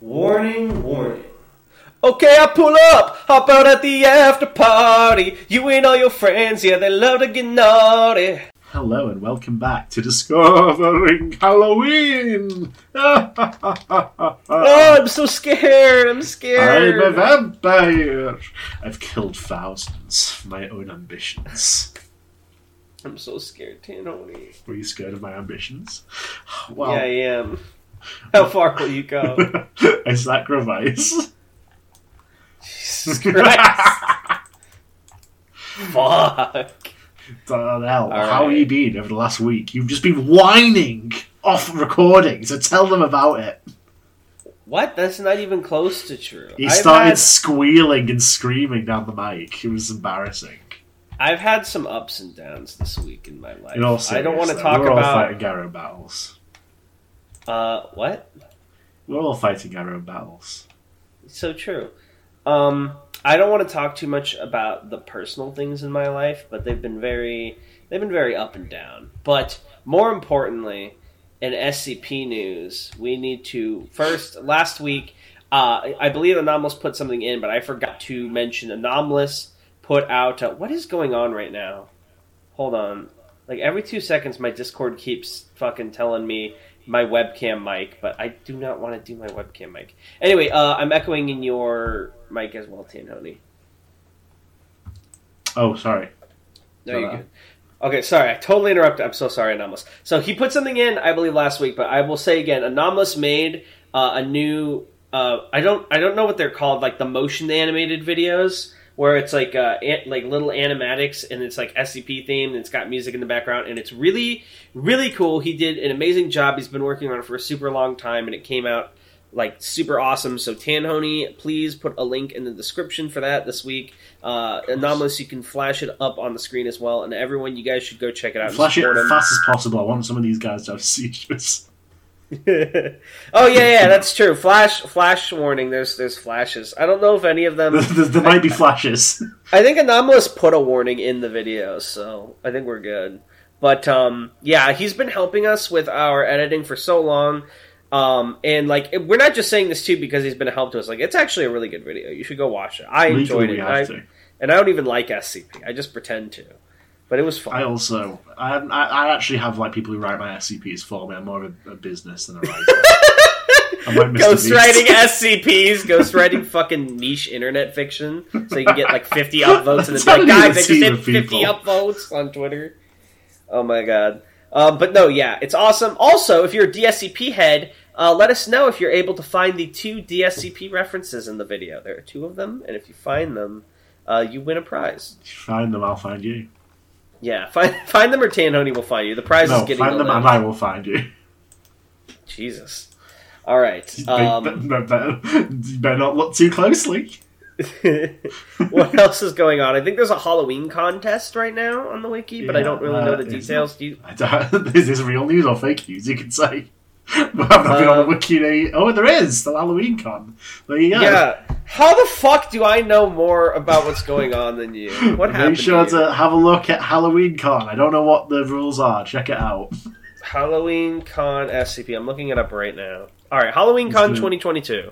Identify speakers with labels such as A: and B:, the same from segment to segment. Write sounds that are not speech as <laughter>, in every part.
A: Warning, warning. Okay, I pull up, hop out at the after party. You and all your friends, yeah, they love to get naughty.
B: Hello and welcome back to Discovering Halloween! <laughs>
A: Oh, I'm so scared, I'm scared.
B: I'm a vampire! I've killed thousands for my own ambitions.
A: I'm so scared, Tanoni.
B: Were you scared of my ambitions? Well,
A: Yeah, I am. <laughs> How far will you go? <laughs>
B: I sacrifice.
A: Jesus Christ. <laughs> Fuck.
B: Darn hell,
A: All
B: how have you been over the last week? You've just been whining off recording, so tell them about it.
A: What? That's not even close to true.
B: He
A: I've
B: started
A: had-
B: squealing and screaming down the mic. It was embarrassing.
A: I've had some ups and downs this week in my life.
B: In all
A: I don't want to talk
B: We're all
A: about.
B: fighting our own battles.
A: Uh, what?
B: We're all fighting our own battles.
A: So true. Um, I don't want to talk too much about the personal things in my life, but they've been very, they've been very up and down. But more importantly, in SCP news, we need to first. Last week, uh, I believe Anomalous put something in, but I forgot to mention Anomalous put out. Uh, what is going on right now? Hold on. Like every two seconds, my Discord keeps fucking telling me my webcam mic, but I do not want to do my webcam mic. Anyway, uh, I'm echoing in your mic as well, Tanhoney.
B: Oh, sorry.
A: No, you're good. Okay, sorry, I totally interrupted. I'm so sorry, Anomalous. So he put something in, I believe, last week, but I will say again, Anomalous made uh, a new. Uh, I don't, I don't know what they're called, like the motion animated videos, where it's like, uh, an, like little animatics, and it's like SCP themed, and it's got music in the background, and it's really, really cool. He did an amazing job. He's been working on it for a super long time, and it came out like super awesome. So Tanhoney, please put a link in the description for that this week. Uh, Anomalous, you can flash it up on the screen as well, and everyone, you guys should go check it out.
B: Flash it as fast as possible. I want some of these guys to have <laughs> seizures. <laughs>
A: oh yeah, yeah, that's true. Flash, flash warning. There's, there's flashes. I don't know if any of them.
B: there, might be flashes. <laughs>
A: I think Anomalous put a warning in the video, so I think we're good. But um, yeah, he's been helping us with our editing for so long. Um, and like we're not just saying this too because he's been a help to us. Like it's actually a really good video. You should go watch it. I enjoyed it, I, and I don't even like SCP. I just pretend to, but it was fun.
B: I also, I, I actually have like people who write my SCPs for me. I'm more of a, a business than a writer. <laughs> I'm like.
A: Ghostwriting SCPs, ghostwriting fucking niche internet fiction, so you can get like 50 upvotes and
B: That's
A: then be
B: how
A: like, guys, I just
B: the
A: 50 upvotes on Twitter. Oh my god. Um, but no, yeah, it's awesome. Also, if you're a DSCP head, uh, let us know if you're able to find the two DSCP references in the video. There are two of them, and if you find them, uh, you win a prize.
B: Find them, I'll find you.
A: Yeah, <laughs> find find them or Tanhoney will find you. The prize
B: No,
A: is getting
B: find them and I will find you. <laughs>
A: Jesus. All right.
B: You
A: Um, <laughs>
B: better, better, you better not look too closely.
A: what else is going on? I think there's a Halloween contest right now on the wiki, but I don't really
B: uh,
A: know the details. Do you,
B: I don't, is this real news or fake news? You can say. <laughs> I've not been on the
A: Um,
B: wiki. Oh, there is the Halloween con. There you go.
A: yeah. How the fuck do I know more about what's going on than you? What happened?
B: Make sure
A: to you?
B: to have a look at Halloween con. I don't know what the rules are. Check it out.
A: Halloween Con SCP. I'm looking it up right now. All right, Halloween Con 2022.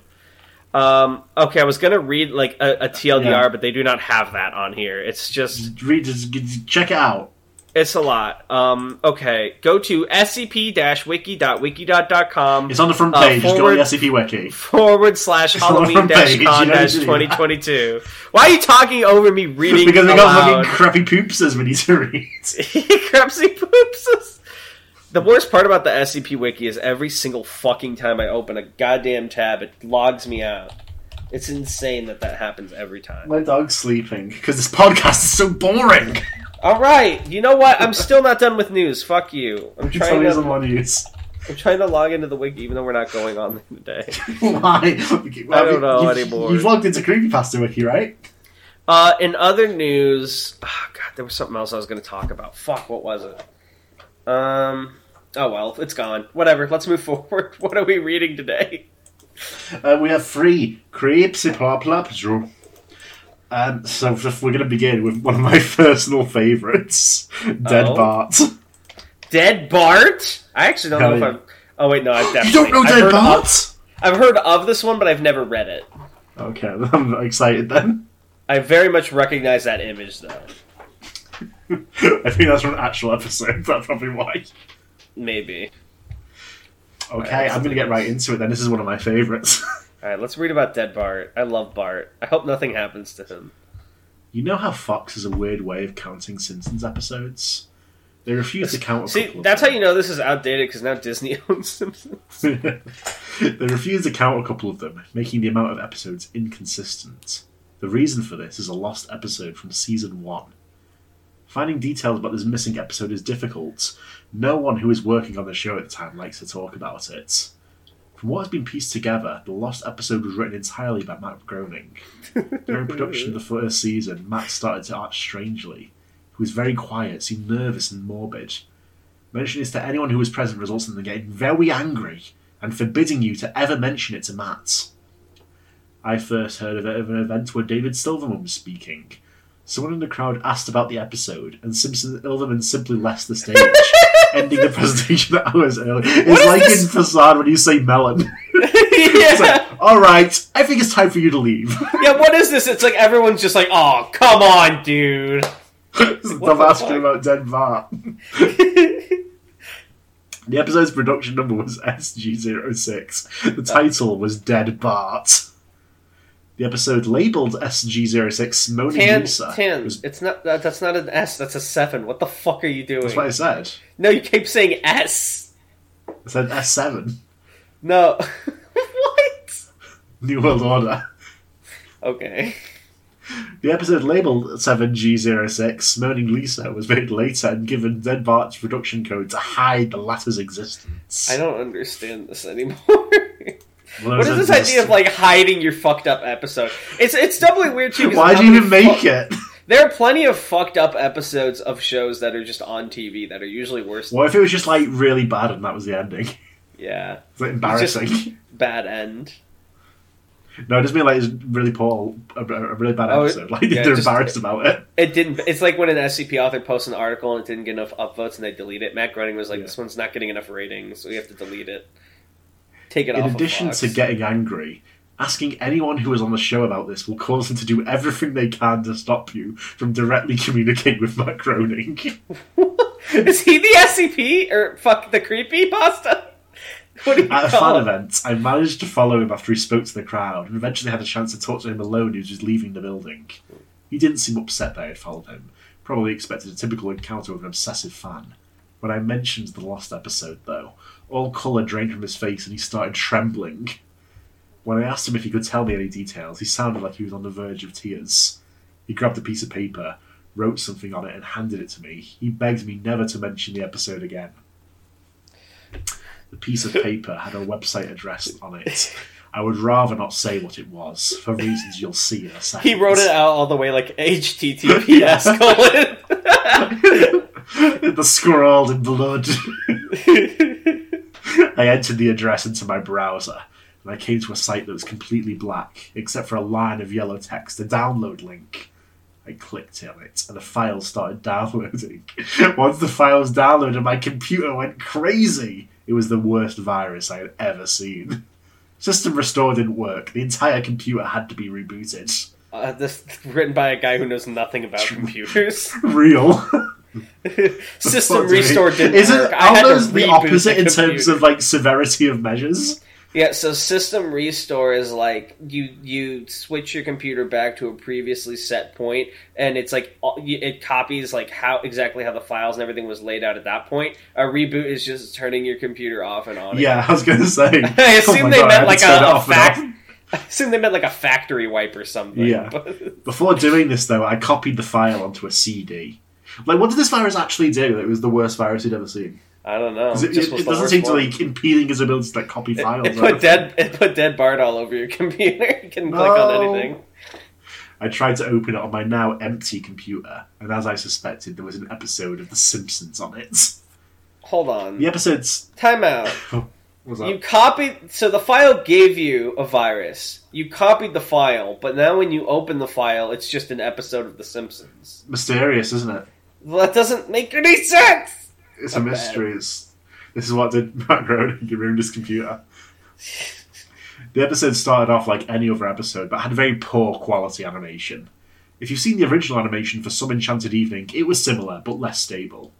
A: Um, okay, I was gonna read like a, a TLDR,
B: Yeah.
A: but they do not have that on here. It's just
B: read. Just check it out.
A: It's a lot. Um, okay, go to scp-wiki.wiki.com.
B: It's on the front
A: Uh,
B: page. just go on
A: forward-
B: the SCP wiki.
A: forward slash
B: It's
A: Halloween
B: front
A: dash
B: page,
A: con
B: you
A: dash
B: don't do
A: twenty twenty two. Why are you talking over me reading
B: Because they got fucking crappy poopses we need to read. <laughs>
A: Crapsy poops. The worst part about the SCP wiki is every single fucking time I open a goddamn tab, it logs me out. It's insane that that happens every time.
B: My dog's sleeping because this podcast is so boring.
A: All right, you know what? I'm still not done with news. Fuck you. I'm trying
B: some
A: to.
B: one use.
A: I'm trying to log into the wiki, even though we're not going on today. <laughs>
B: Why? I
A: don't know
B: you've,
A: anymore.
B: You've logged into Creepypasta Wiki, right?
A: Uh, in other news, oh God, there was something else I was going to talk about. Fuck, what was it? Um, oh well, it's gone. Whatever. Let's move <laughs> forward. What are we reading today?
B: Uh, we have three Creepypasta. Um, so we're going to begin with one of my <laughs> personal favourites, Dead
A: Oh.
B: Bart.
A: Dead Bart? I actually don't
B: Hell
A: know
B: yeah.
A: if I'm. Oh wait, no, I definitely. <gasps>
B: You don't know
A: I've
B: Dead
A: heard
B: Bart?
A: Of, I've heard of this one, but I've never read it.
B: Okay, <laughs> I'm excited then.
A: I very much recognize that image, though. <laughs>
B: I think that's from an actual episode. That's probably why.
A: Maybe.
B: Okay,
A: Alright,
B: I'm gonna get right into it then. This is one of my favorites.
A: All right, let's read about Dead Bart. I love Bart. I hope nothing happens to him.
B: you know how Fox has a weird way of counting Simpsons episodes? They refuse to count a
A: See,
B: couple of
A: that's how you know this is outdated because now Disney <laughs> owns Simpsons. <laughs>
B: they refuse to count a couple of them, making the amount of episodes inconsistent. The reason for this is a lost episode from season one. Finding details about this missing episode is difficult. No one who is working on the show at the time likes to talk about it. From what has been pieced together, the lost episode was written entirely by Matt Groening. During production of the first season, Matt started to act strangely. He was very quiet, seemed nervous and morbid. Mentioning this to anyone who was present results in them getting very angry and forbidding you to ever mention it to Matt. I first heard of it at an event where David Silverman was speaking. Someone in the crowd asked about the episode, and Simpson Ilverman simply left the stage, <laughs> ending the presentation <laughs> hours early. It's
A: is
B: like in Facade when you say melon. <laughs> It's
A: yeah.
B: like, all right, I think it's time for you to leave. <laughs>
A: yeah, what is this? It's like everyone's just like, oh, come on, dude.
B: Stop
A: the
B: asking about Dead Bart. The episode's production number was SG06. The uh. title was Dead Bart. The episode labelled SG06 Moaning
A: Tan,
B: Lisa.
A: Tan,
B: was-
A: it's not. That, that's not an S. That's a seven. What the fuck are you doing?
B: that's what I said.
A: No, you keep saying S.
B: I said S7.
A: No. <laughs> what?
B: New World Order.
A: Okay.
B: The episode labelled 7G06 Moaning Lisa was made later and given Dead Bart's production code to hide the latter's existence.
A: I don't understand this anymore. <laughs> What is this idea of like hiding your fucked up episode? It's it's doubly weird too.
B: Why'd you even make it? <laughs>
A: There are plenty of fucked up episodes of shows that are just on TV that are usually worse.
B: What if it was just like really bad and that was the ending?
A: Yeah, <laughs>
B: It's like embarrassing.
A: Just- <laughs> bad end.
B: No, it just mean like it's really poor, a, a really bad
A: Oh,
B: episode. Like
A: yeah,
B: they're
A: just-
B: embarrassed about it.
A: It didn't. It's like when an SCP author posts an article and it didn't get enough upvotes and they delete it. Matt Groening was like,
B: Yeah.
A: "This one's not getting enough ratings, so we have to delete it." Take it
B: In
A: off. of
B: addition
A: Fox.
B: to getting angry, asking anyone who was on the show about this will cause them to do everything they can to stop you from directly communicating with Matt Groening. <laughs>
A: is he the SCP or fuck the creepy pasta? What do you
B: At a
A: call
B: fan
A: him?
B: event, I managed to follow him after he spoke to the crowd, and eventually had a chance to talk to him alone. He was just leaving the building. He didn't seem upset that I had followed him. Probably expected a typical encounter with an obsessive fan. When I mentioned the last episode, though, all colour drained from his face and he started trembling. When I asked him if he could tell me any details, he sounded like he was on the verge of tears. He grabbed a piece of paper, wrote something on it, and handed it to me. He begged me never to mention the episode again. The piece of <laughs> paper had a website address on it. I would rather not say what it was, for reasons you'll see in a second.
A: He wrote it out all the way like HTTPS <laughs> colon.
B: the scrawled in blood. <laughs> I entered the address into my browser, and I came to a site that was completely black, except for a line of yellow text, a download link. I clicked on it, and the file started downloading. <laughs> Once the file was downloaded, my computer went crazy. It was the worst virus I had ever seen. <laughs> System restore didn't work. The entire computer had to be rebooted.
A: uh, this written by a guy who knows nothing about computers. <laughs>
B: Real.
A: System
B: Fuck, dude.
A: restore didn't
B: Isn't
A: work. I had
B: the opposite
A: the
B: in terms of like severity of measures?
A: Yeah, so system restore is like you you switch your computer back to a previously set point, and it's like it copies like how exactly how the files and everything was laid out at that point. A reboot is just turning your computer off and on.
B: Yeah, I was gonna say. <laughs>
A: I oh assume
B: Oh
A: they
B: God,
A: meant
B: had
A: like a, a fact. <laughs> I assume they meant like a factory wipe or something.
B: Yeah.
A: but- <laughs>
B: Before doing this, though, I copied the file onto a CD. Like, what did this virus actually do? It was the worst virus he'd ever seen.
A: I don't know.
B: It, it- it doesn't seem to
A: one.
B: like impeding his ability to like copy
A: It,
B: files.
A: it put dead. It put dead Bart all over your <laughs> computer. You can click on anything.
B: I tried to open it on my now empty computer, and as I suspected, there was an episode of The Simpsons on it.
A: Hold on.
B: The episode's
A: Time out. <laughs>
B: was
A: You copied, so the file gave you a virus. You copied the file, but now when you open the file, it's just an episode of The Simpsons.
B: mysterious, isn't it?
A: Well, that doesn't make any sense.
B: It's a mystery. It's, this is what did Matt Groening. <laughs> Ruined his computer. The episode started off like any other episode, but had very poor quality animation. If you've seen the original animation for Some Enchanted Evening, it was similar, but less stable.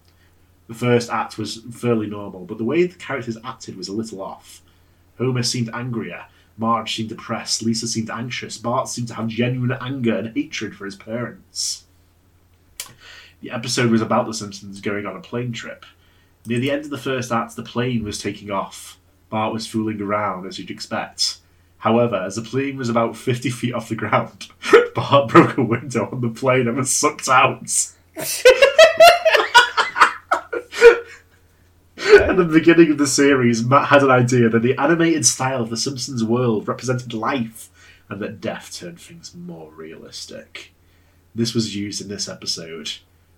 B: The first act was fairly normal, but the way the characters acted was a little off. Homer seemed angrier, Marge seemed depressed, Lisa seemed anxious, Bart seemed to have genuine anger and hatred for his parents. The episode was about the Simpsons going on a plane trip. Near the end of the first act, the plane was taking off. Bart was fooling around, as you'd expect. However, as the plane was about 50 feet off the ground, <laughs> Bart broke a window on the plane and was sucked out. At the beginning of the series, Matt had an idea that the animated style of the Simpsons world represented life and that death turned things more realistic. This was used in this episode.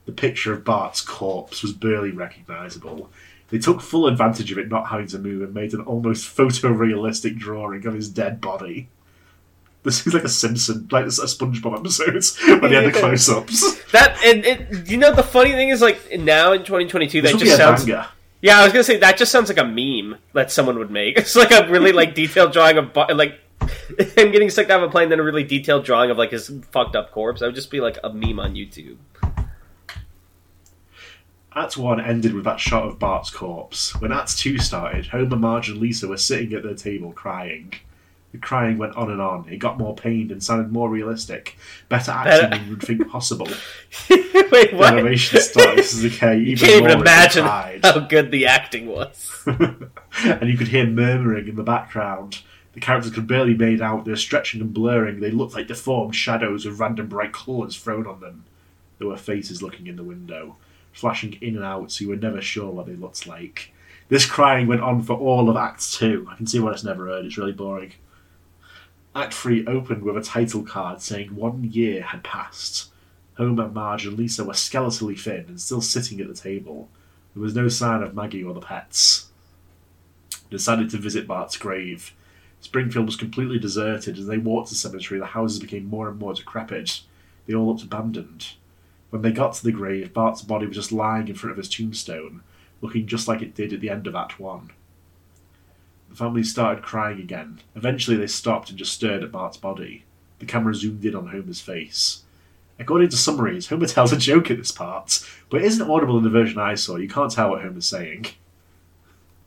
B: The picture of Bart's corpse was barely recognisable. They took full advantage of it not having to move and made an almost photorealistic drawing of his dead body. This is like a Simpson, like a SpongeBob episode <laughs> when they had the close-ups.
A: That and it, you know the funny thing is like now in 2022
B: This
A: that just sounds
B: banger.
A: yeah I was gonna say that just sounds like a meme that someone would make. <laughs> It's like a really like detailed drawing of like <laughs> him getting sucked out of a plane, then a really detailed drawing of like his fucked up corpse. That would just be like a meme on YouTube.
B: Act 1 ended with that shot of Bart's corpse. When Act 2 started, Homer, Marge, and Lisa were sitting at their table crying. The crying went on and on. It got more pained and sounded more realistic. Better acting than you would think possible. <laughs>
A: Wait,
B: The
A: what?
B: animation started to <laughs> even
A: You can't
B: more
A: even imagine how good the acting was. <laughs>
B: and you could hear murmuring in the background. The characters could barely made out. They were stretching and blurring. They looked like deformed shadows with random bright colours thrown on them. There were faces looking in the window, flashing in and out, so you were never sure what they looked like. This crying went on for all of Act 2. I can see why it's never heard. It's really boring. Act 3 opened with a title card saying one year had passed. Homer, Marge, and Lisa were skeletally thin and still sitting at the table. There was no sign of Maggie or the pets. Decided to visit Bart's grave. Springfield was completely deserted. As they walked to the cemetery, the houses became more and more decrepit. They all looked abandoned. When they got to the grave, Bart's body was just lying in front of his tombstone, looking just like it did at the end of Act 1. The family started crying again. Eventually, they stopped and just stared at Bart's body. The camera zoomed in on Homer's face. According to summaries, Homer <laughs> tells a joke at this part, but it isn't audible in the version I saw. You can't tell what Homer's saying.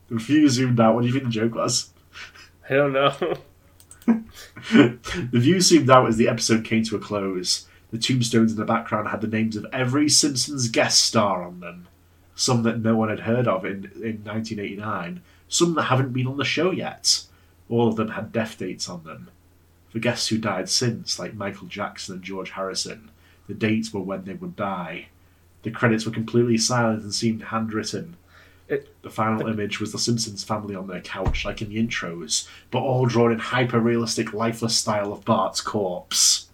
B: The view zoomed out. What do you think the joke was?
A: I don't know. <laughs>
B: the view zoomed out as the episode came to a close. The tombstones in the background had the names of every Simpsons guest star on them. Some that no one had heard of in, in 1989, some that haven't been on the show yet. All of them had death dates on them. For guests who died since, like Michael Jackson and George Harrison, the dates were when they would die. The credits were completely silent and seemed handwritten.
A: It-
B: The final image was the Simpsons family on their couch, like in the intros, but all drawn in hyper realistic, lifeless style of Bart's corpse.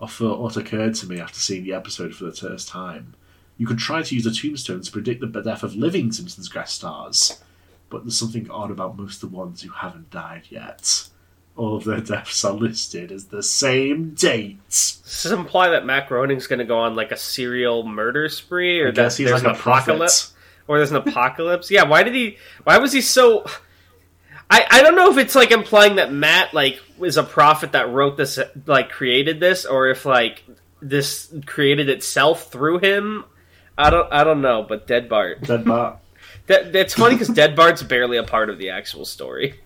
B: A thought what occurred to me after seeing the episode for the first time. You could try to use a tombstone to predict the death of living Simpsons guest stars, but there's something odd about most of the ones who haven't died yet. All of their deaths are listed as the same dates.
A: Does this imply that Matt Groening's going to go on like a serial murder spree, or that there's
B: like
A: an
B: a prophet.
A: apocalypse, or there's an apocalypse? Yeah. Why did he? Why was he so? I I don't know if it's like implying that Matt like was a prophet that wrote this, like created this, or if like this created itself through him. I don't I don't know, but Dead Bart.
B: Dead Bart. <laughs>
A: That that's funny because Dead Bart's barely a part of the actual story. <laughs>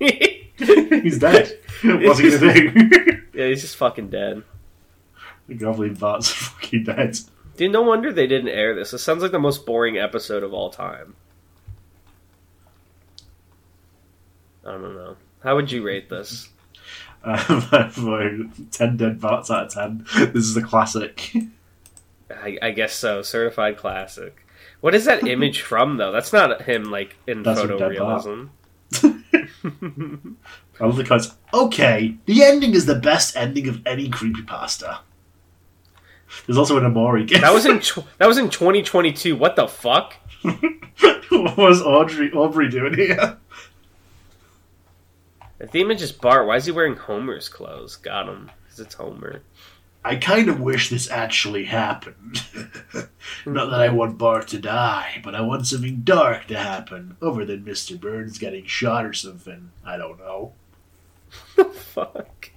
B: he's dead. <laughs> What's he gonna do?
A: yeah, he's just fucking dead.
B: Can't believe Bart's fucking dead.
A: Dude, no wonder they didn't air this. This sounds like the most boring episode of all time. I don't know. How would you rate this? <laughs>
B: Um, <laughs> 10 dead Barts out of 10. This is a classic.
A: I, I guess so. Certified classic. What is that <laughs> image from, though? That's not him, like, in
B: That's
A: photorealism.
B: I love the comments. Okay, the ending is the best ending of any creepypasta. There's also an Amori gift.
A: That was in tw- that was in 2022. What the fuck?
B: what was Audrey Aubrey doing here?
A: If the image is Bart, why is he wearing Homer's clothes? Got him. Because it's Homer.
B: I kind of wish this actually happened. <laughs> Not that I want Bart to die, but I want something dark to happen, other than Mr. Burns getting shot or something. I don't know. <laughs>
A: Fuck.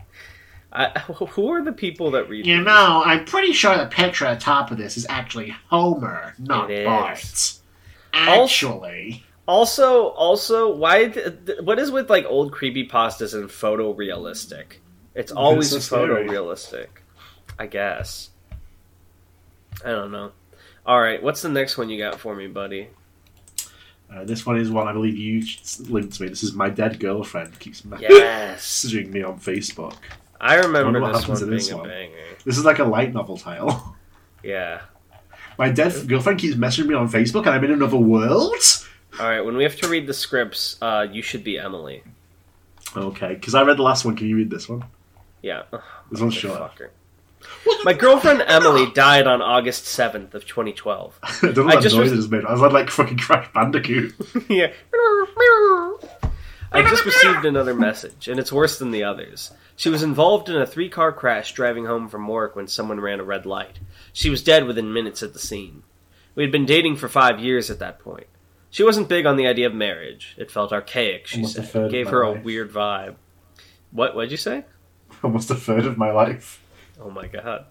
A: I, <laughs> who are the people that read?
B: You
A: these?
B: know, I'm pretty sure the picture at the top of this is actually Homer, not. Bart. Actually.
A: Also, also, why? Th- what is with like old creepy pastas and photorealistic? It's always photorealistic. I guess. I don't know. All right, what's the next one you got for me, buddy?
B: Uh, this one is one I believe you linked to me. This is my dead girlfriend keeps <laughs>
A: Yes,
B: messaging me on Facebook.
A: I remember
B: Wonder what
A: this
B: happens
A: one
B: in
A: being
B: this
A: a
B: one.
A: banger.
B: This is like a light novel title. <laughs>
A: Yeah.
B: My dead girlfriend keeps messaging me on Facebook, and I'm in another world.
A: All right, when we have to read the scripts, uh, you should be Emily.
B: Okay, because I read the last one. Can you read this one?
A: Yeah. Ugh,
B: This one's short.
A: motherfucker. My girlfriend Emily died on August seventh of 2012. <laughs>
B: I don't know
A: I
B: what
A: just
B: noise
A: was-
B: made. I was like, like fucking Crash Bandicoot. <laughs>
A: yeah. I just received another message, and it's worse than the others. She was involved in a three car crash driving home from work when someone ran a red light. She was dead within minutes at the scene. We had been dating for five years at that point. She wasn't big on the idea of marriage. It felt archaic, she
B: Almost a
A: said.
B: third
A: It
B: of
A: gave
B: my
A: her a weird vibe. What what'd you say? <laughs>
B: Almost a third of my life.
A: Oh my god.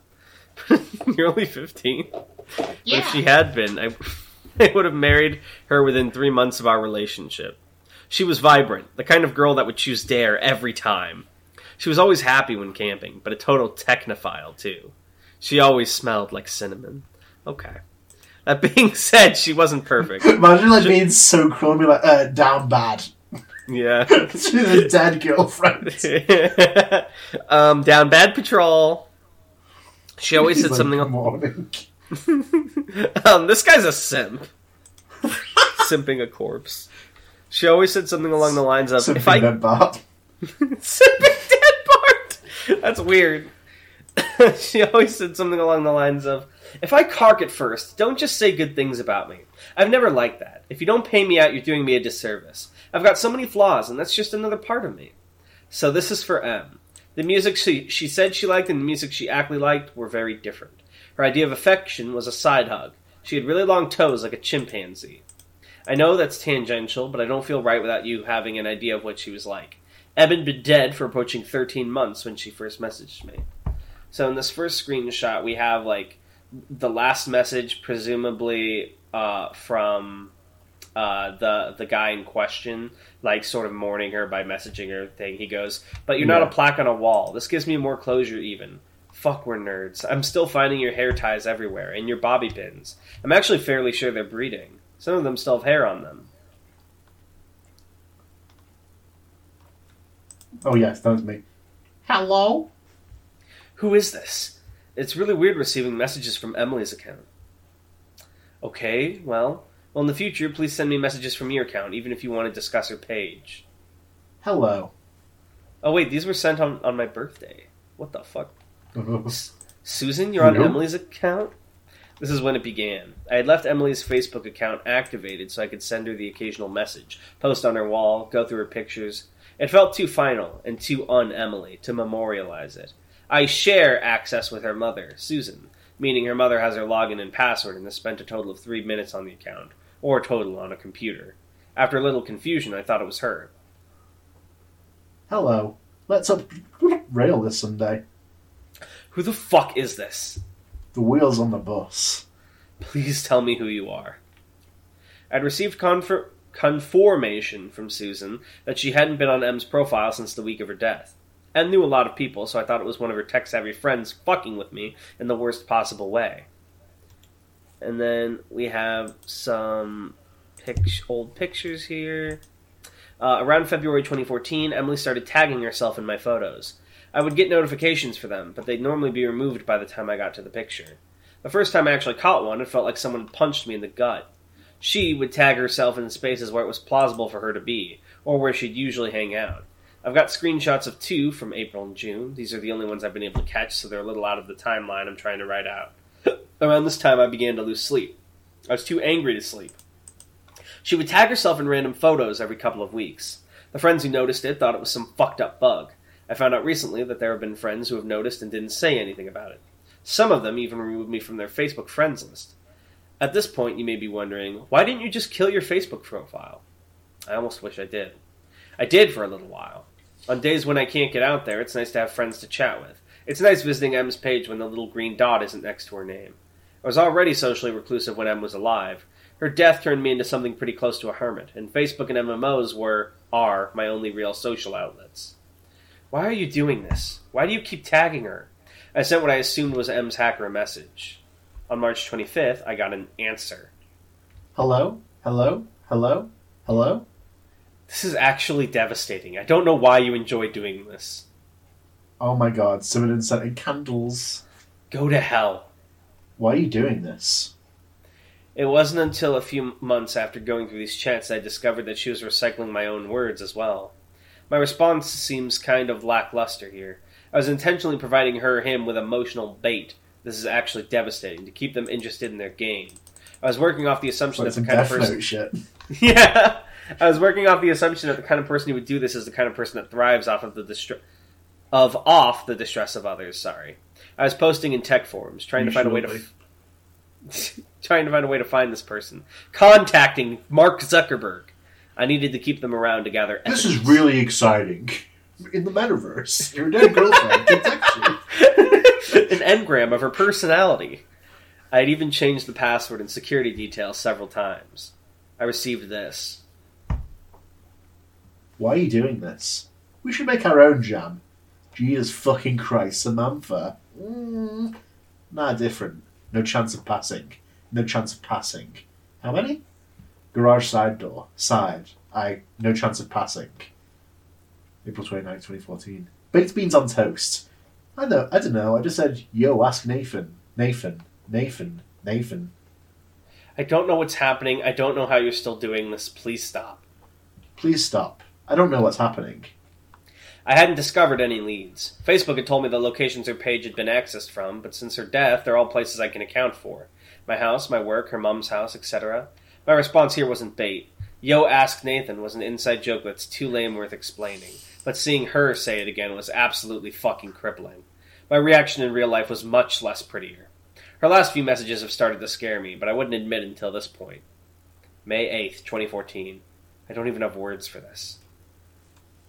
A: <laughs> You're only 15? But if she had been, I, <laughs> I would have married her within three months of our relationship. She was vibrant, the kind of girl that would choose dare every time. She was always happy when camping, but a total technophile, too. She always smelled like cinnamon. Okay. That being <laughs> said, she wasn't perfect.
B: Imagine like being so cool and be like, uh, down bad.
A: Yeah. <laughs>
B: She's a dead girlfriend. <laughs>
A: um, down bad patrol. She always said
B: Like,
A: something.
B: "Good morning.
A: um, this guy's a simp. Simping a corpse. She always said something along the lines of,
B: Something
A: "If I
B: that bad.
A: simping dead Bart." That's weird. she always said something along the lines of, "If I cark it first, don't just say good things about me. I've never liked that. If you don't pay me out, you're doing me a disservice. I've got so many flaws, and that's just another part of me." So this is for M. The music she, she said she liked and the music she actually liked were very different. Her idea of affection was a side hug. She had really long toes like a chimpanzee. I know that's tangential, but I don't feel right without you having an idea of what she was like. Em had been dead for approaching 13 months when she first messaged me. So in this first screenshot, we have like the last message, presumably uh, from uh, the the guy in question, like sort of mourning her by messaging her thing. He goes, "But you're not a plaque on a wall. This gives me more closure, even." Fuck, we're nerds. I'm still finding your hair ties everywhere and your bobby pins. I'm actually fairly sure they're breeding. Some of them still have hair on them.
B: Oh yes, that was me. Hello.
A: Who is this? It's really weird receiving messages from Emily's account. Okay, well, well, in the future, please send me messages from your account, even if you want to discuss her page.
B: Hello.
A: Oh wait, these were sent on on my birthday. What the fuck? <laughs> Susan, you're on
B: Nope.
A: Emily's account? This is when it began. I had left Emily's Facebook account activated so I could send her the occasional message, post on her wall, go through her pictures. It felt too final and too un Emily to memorialize it. I share access with her mother, Susan, meaning her mother has her login and password and has spent a total of three minutes on the account, or total on a computer. After a little confusion, I thought it was her.
B: Hello. Let's up rail this Sunday.
A: Who the fuck is this?
B: The wheels on the bus.
A: Please tell me who you are. I'd received confer- confirmation from Susan that she hadn't been on M's profile since the week of her death. M knew a lot of people, so I thought it was one of her tech savvy friends fucking with me in the worst possible way. And then we have some pic- old pictures here. Uh, around February 2014, Emily started tagging herself in my photos. I would get notifications for them, but they'd normally be removed by the time I got to the picture. The first time I actually caught one, it felt like someone punched me in the gut. She would tag herself in spaces where it was plausible for her to be, or where she'd usually hang out. I've got screenshots of two from April and June. These are the only ones I've been able to catch, so they're a little out of the timeline I'm trying to write out. <laughs> Around this time, I began to lose sleep. I was too angry to sleep. She would tag herself in random photos every couple of weeks. The friends who noticed it thought it was some fucked up bug. I found out recently that there have been friends who have noticed and didn't say anything about it. Some of them even removed me from their Facebook friends list. At this point, you may be wondering, why didn't you just kill your Facebook profile? I almost wish I did. I did for a little while. On days when I can't get out there, it's nice to have friends to chat with. It's nice visiting M's page when the little green dot isn't next to her name. I was already socially reclusive when M was alive. Her death turned me into something pretty close to a hermit, and Facebook and MMOs were, are, my only real social outlets. Why are you doing this? Why do you keep tagging her? I sent what I assumed was M's hacker a message. On March 25th, I got an answer.
B: Hello? Hello? Hello? Hello?
A: This is actually devastating. I don't know why you enjoy doing this.
B: Oh my god, someone sent candles.
A: Go to hell.
B: Why are you doing this?
A: It wasn't until a few months after going through these chats that I discovered that she was recycling my own words as well. My response seems kind of lackluster here. I was intentionally providing her him with emotional bait. This is actually devastating to keep them interested in their game. I was working off the assumption that the kind of person
B: shit. <laughs>
A: Yeah. I was working off the assumption that the kind of person who would do this is the kind of person that thrives off of the distre- of off the distress of others, sorry. I was posting in tech forums trying to find a way to f- <laughs> trying to find a way to find this person. Contacting Mark Zuckerberg. I needed to keep them around to gather
B: This is really exciting. In the metaverse, your dead girlfriend you. <laughs>
A: an engram of her personality. I had even changed the password and security details several times. I received this.
B: Why are you doing this? We should make our own jam. Jesus fucking Christ, Samantha. Mm, nah, different. No chance of passing. No chance of passing. How many? Garage side door. Side. I. No chance of passing. April 29th, 2014. Baked beans on toast. I know. I don't know. I just said, yo, ask Nathan. Nathan. Nathan. Nathan.
A: I don't know what's happening. I don't know how you're still doing this. Please stop.
B: Please stop. I don't know what's happening.
A: I hadn't discovered any leads. Facebook had told me the locations her page had been accessed from, but since her death, they're all places I can account for. My house, my work, her mom's house, etc. My response here wasn't bait. Yo, ask Nathan was an inside joke that's too lame worth explaining, but seeing her say it again was absolutely fucking crippling. My reaction in real life was much less prettier. Her last few messages have started to scare me, but I wouldn't admit it until this point. May 8th, 2014. I don't even have words for this.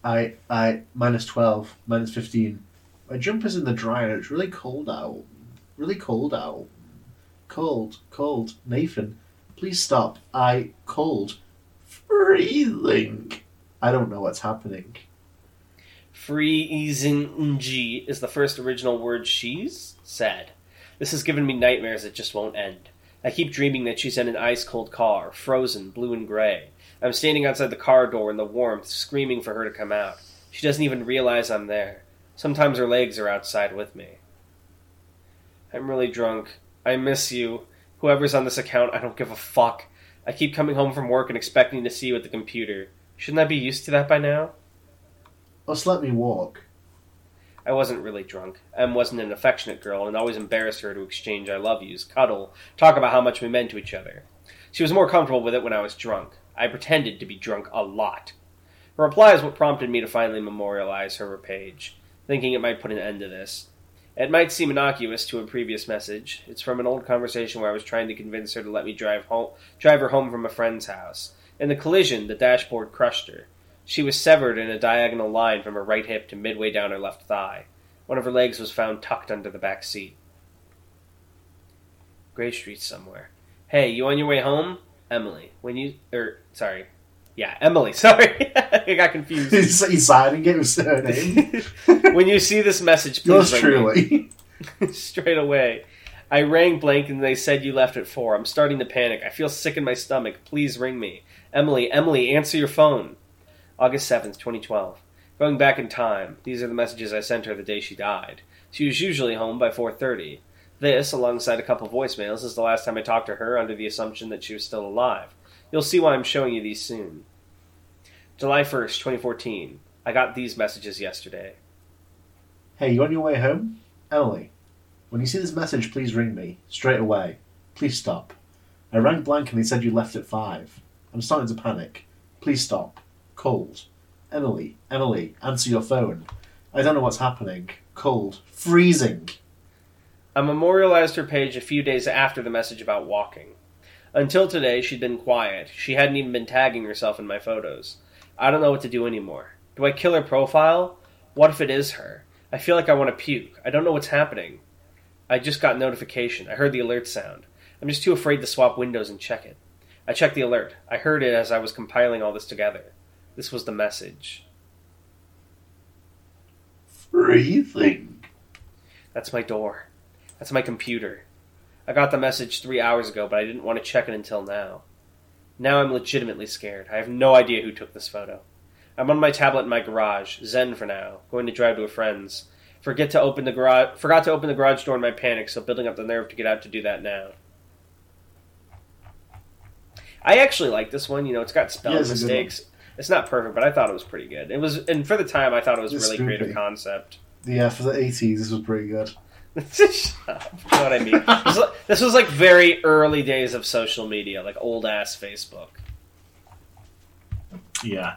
B: I I minus twelve, minus fifteen. My jumper's in the dryer. It's really cold out. Really cold out. Cold, cold. Nathan, please stop. I cold. Freezing. I don't know what's happening.
A: Freezing is the first original word she's said. This has given me nightmares that just won't end. I keep dreaming that she's in an ice cold car, frozen, blue and gray. I'm standing outside the car door in the warmth, screaming for her to come out. She doesn't even realize I'm there. Sometimes her legs are outside with me. I'm really drunk. I miss you. Whoever's on this account, I don't give a fuck. I keep coming home from work and expecting to see you at the computer. Shouldn't I be used to that by now?
B: Just let me walk.
A: I wasn't really drunk. Em wasn't an affectionate girl and always embarrassed her to exchange I love yous, cuddle, talk about how much we meant to each other. She was more comfortable with it when I was drunk. I pretended to be drunk a lot. Her reply is what prompted me to finally memorialize her page, thinking it might put an end to this. It might seem innocuous to a previous message. It's from an old conversation where I was trying to convince her to let me drive home, drive her home from a friend's house. In the collision, the dashboard crushed her. She was severed in a diagonal line from her right hip to midway down her left thigh. One of her legs was found tucked under the back seat. Gray Street somewhere. Hey, you on your way home? Emily. When you er sorry. Yeah, Emily, <laughs> sorry. I got confused.
B: He's, he's signing it with name. <laughs>
A: when you see this message, please ring me.
B: truly. <laughs>
A: straight away. I rang blank and they said you left at four. I'm starting to panic. I feel sick in my stomach. Please ring me. Emily, Emily, answer your phone. August 7th, 2012. Going back in time, these are the messages I sent her the day she died. She was usually home by 4:30. This, alongside a couple voicemails, is the last time I talked to her under the assumption that she was still alive. You'll see why I'm showing you these soon. July 1st, 2014. I got these messages yesterday.
B: Hey, you on your way home? Emily, when you see this message, please ring me. Straight away. Please stop. I rang blank and they said you left at five. I'm starting to panic. Please stop. Cold. Emily, Emily, answer your phone. I don't know what's happening. Cold. Freezing.
A: I memorialized her page a few days after the message about walking. Until today, she'd been quiet. She hadn't even been tagging herself in my photos. I don't know what to do anymore. Do I kill her profile? What if it is her? I feel like I want to puke. I don't know what's happening. I just got notification. I heard the alert sound. I'm just too afraid to swap windows and check it. I checked the alert. I heard it as I was compiling all this together. This was the message.
B: Breathing.
A: That's my door. That's my computer. I got the message three hours ago, but I didn't want to check it until now. Now I'm legitimately scared. I have no idea who took this photo. I'm on my tablet in my garage, zen for now, going to drive to a friend's. Forget to open the garage. Forgot to open the garage door in my panic, so building up the nerve to get out to do that now. I actually like this one. You know, it's got spelling
B: Yeah,
A: mistakes. It's not perfect, but I thought it was pretty good. It was, and for the time, I thought it was
C: It's
A: really creative concept.
C: Yeah, for the 80s, this was pretty good.
A: Shut up. You know what I mean? This was, like, this was like very early days of social media, like old ass Facebook.
B: Yeah.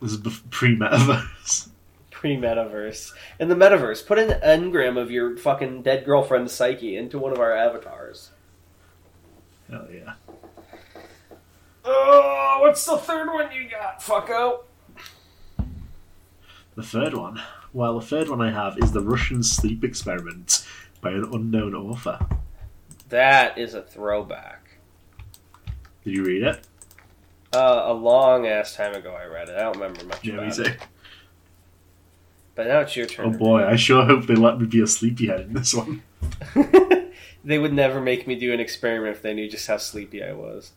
B: This is pre metaverse.
A: Pre metaverse. In the metaverse, put an engram of your fucking dead girlfriend's psyche into one of our avatars.
B: Hell yeah.
A: Oh, what's the third one you got, fucko?
B: The third one. Well, the third one I have is the Russian sleep experiment by an unknown author.
A: That is a throwback.
B: Did you read it?
A: Uh, a long ass time ago I read it. I don't remember much
B: Yeah, me
A: about
B: too.
A: it. But now it's your turn.
B: Oh boy, I sure hope they let me be a sleepyhead in this one. <laughs>
A: they would never make me do an experiment if they knew just how sleepy I was.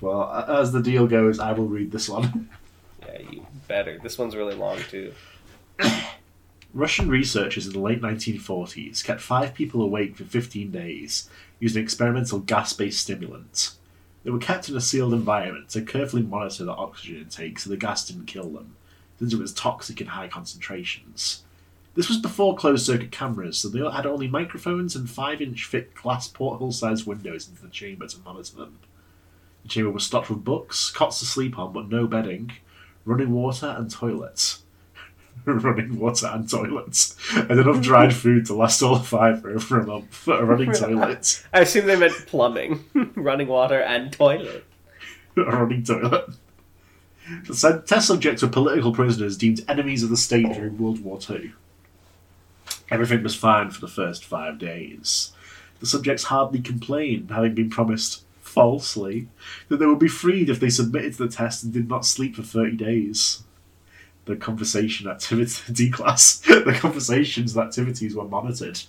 B: Well, as the deal goes, I will read this one. <laughs>
A: Better. This one's really long too. <coughs>
B: Russian researchers in the late 1940s kept five people awake for 15 days using experimental gas based stimulants. They were kept in a sealed environment to carefully monitor their oxygen intake so the gas didn't kill them, since it was toxic in high concentrations. This was before closed circuit cameras, so they had only microphones and 5 inch thick glass porthole sized windows into the chamber to monitor them. The chamber was stocked with books, cots to sleep on but no bedding, running water, and toilets. <laughs> running water and toilets. And enough dried <laughs> food to last all five for, a month. <laughs> A running toilet.
A: I assume they meant plumbing, running water, and toilet.
B: A running toilet. The test subjects were political prisoners deemed enemies of the state during World War II. Everything was fine for the first five days. The subjects hardly complained, having been promised, falsely, that they would be freed if they submitted to the test and did not sleep for 30 days. The conversation activity <laughs> D class, the conversations and activities were monitored,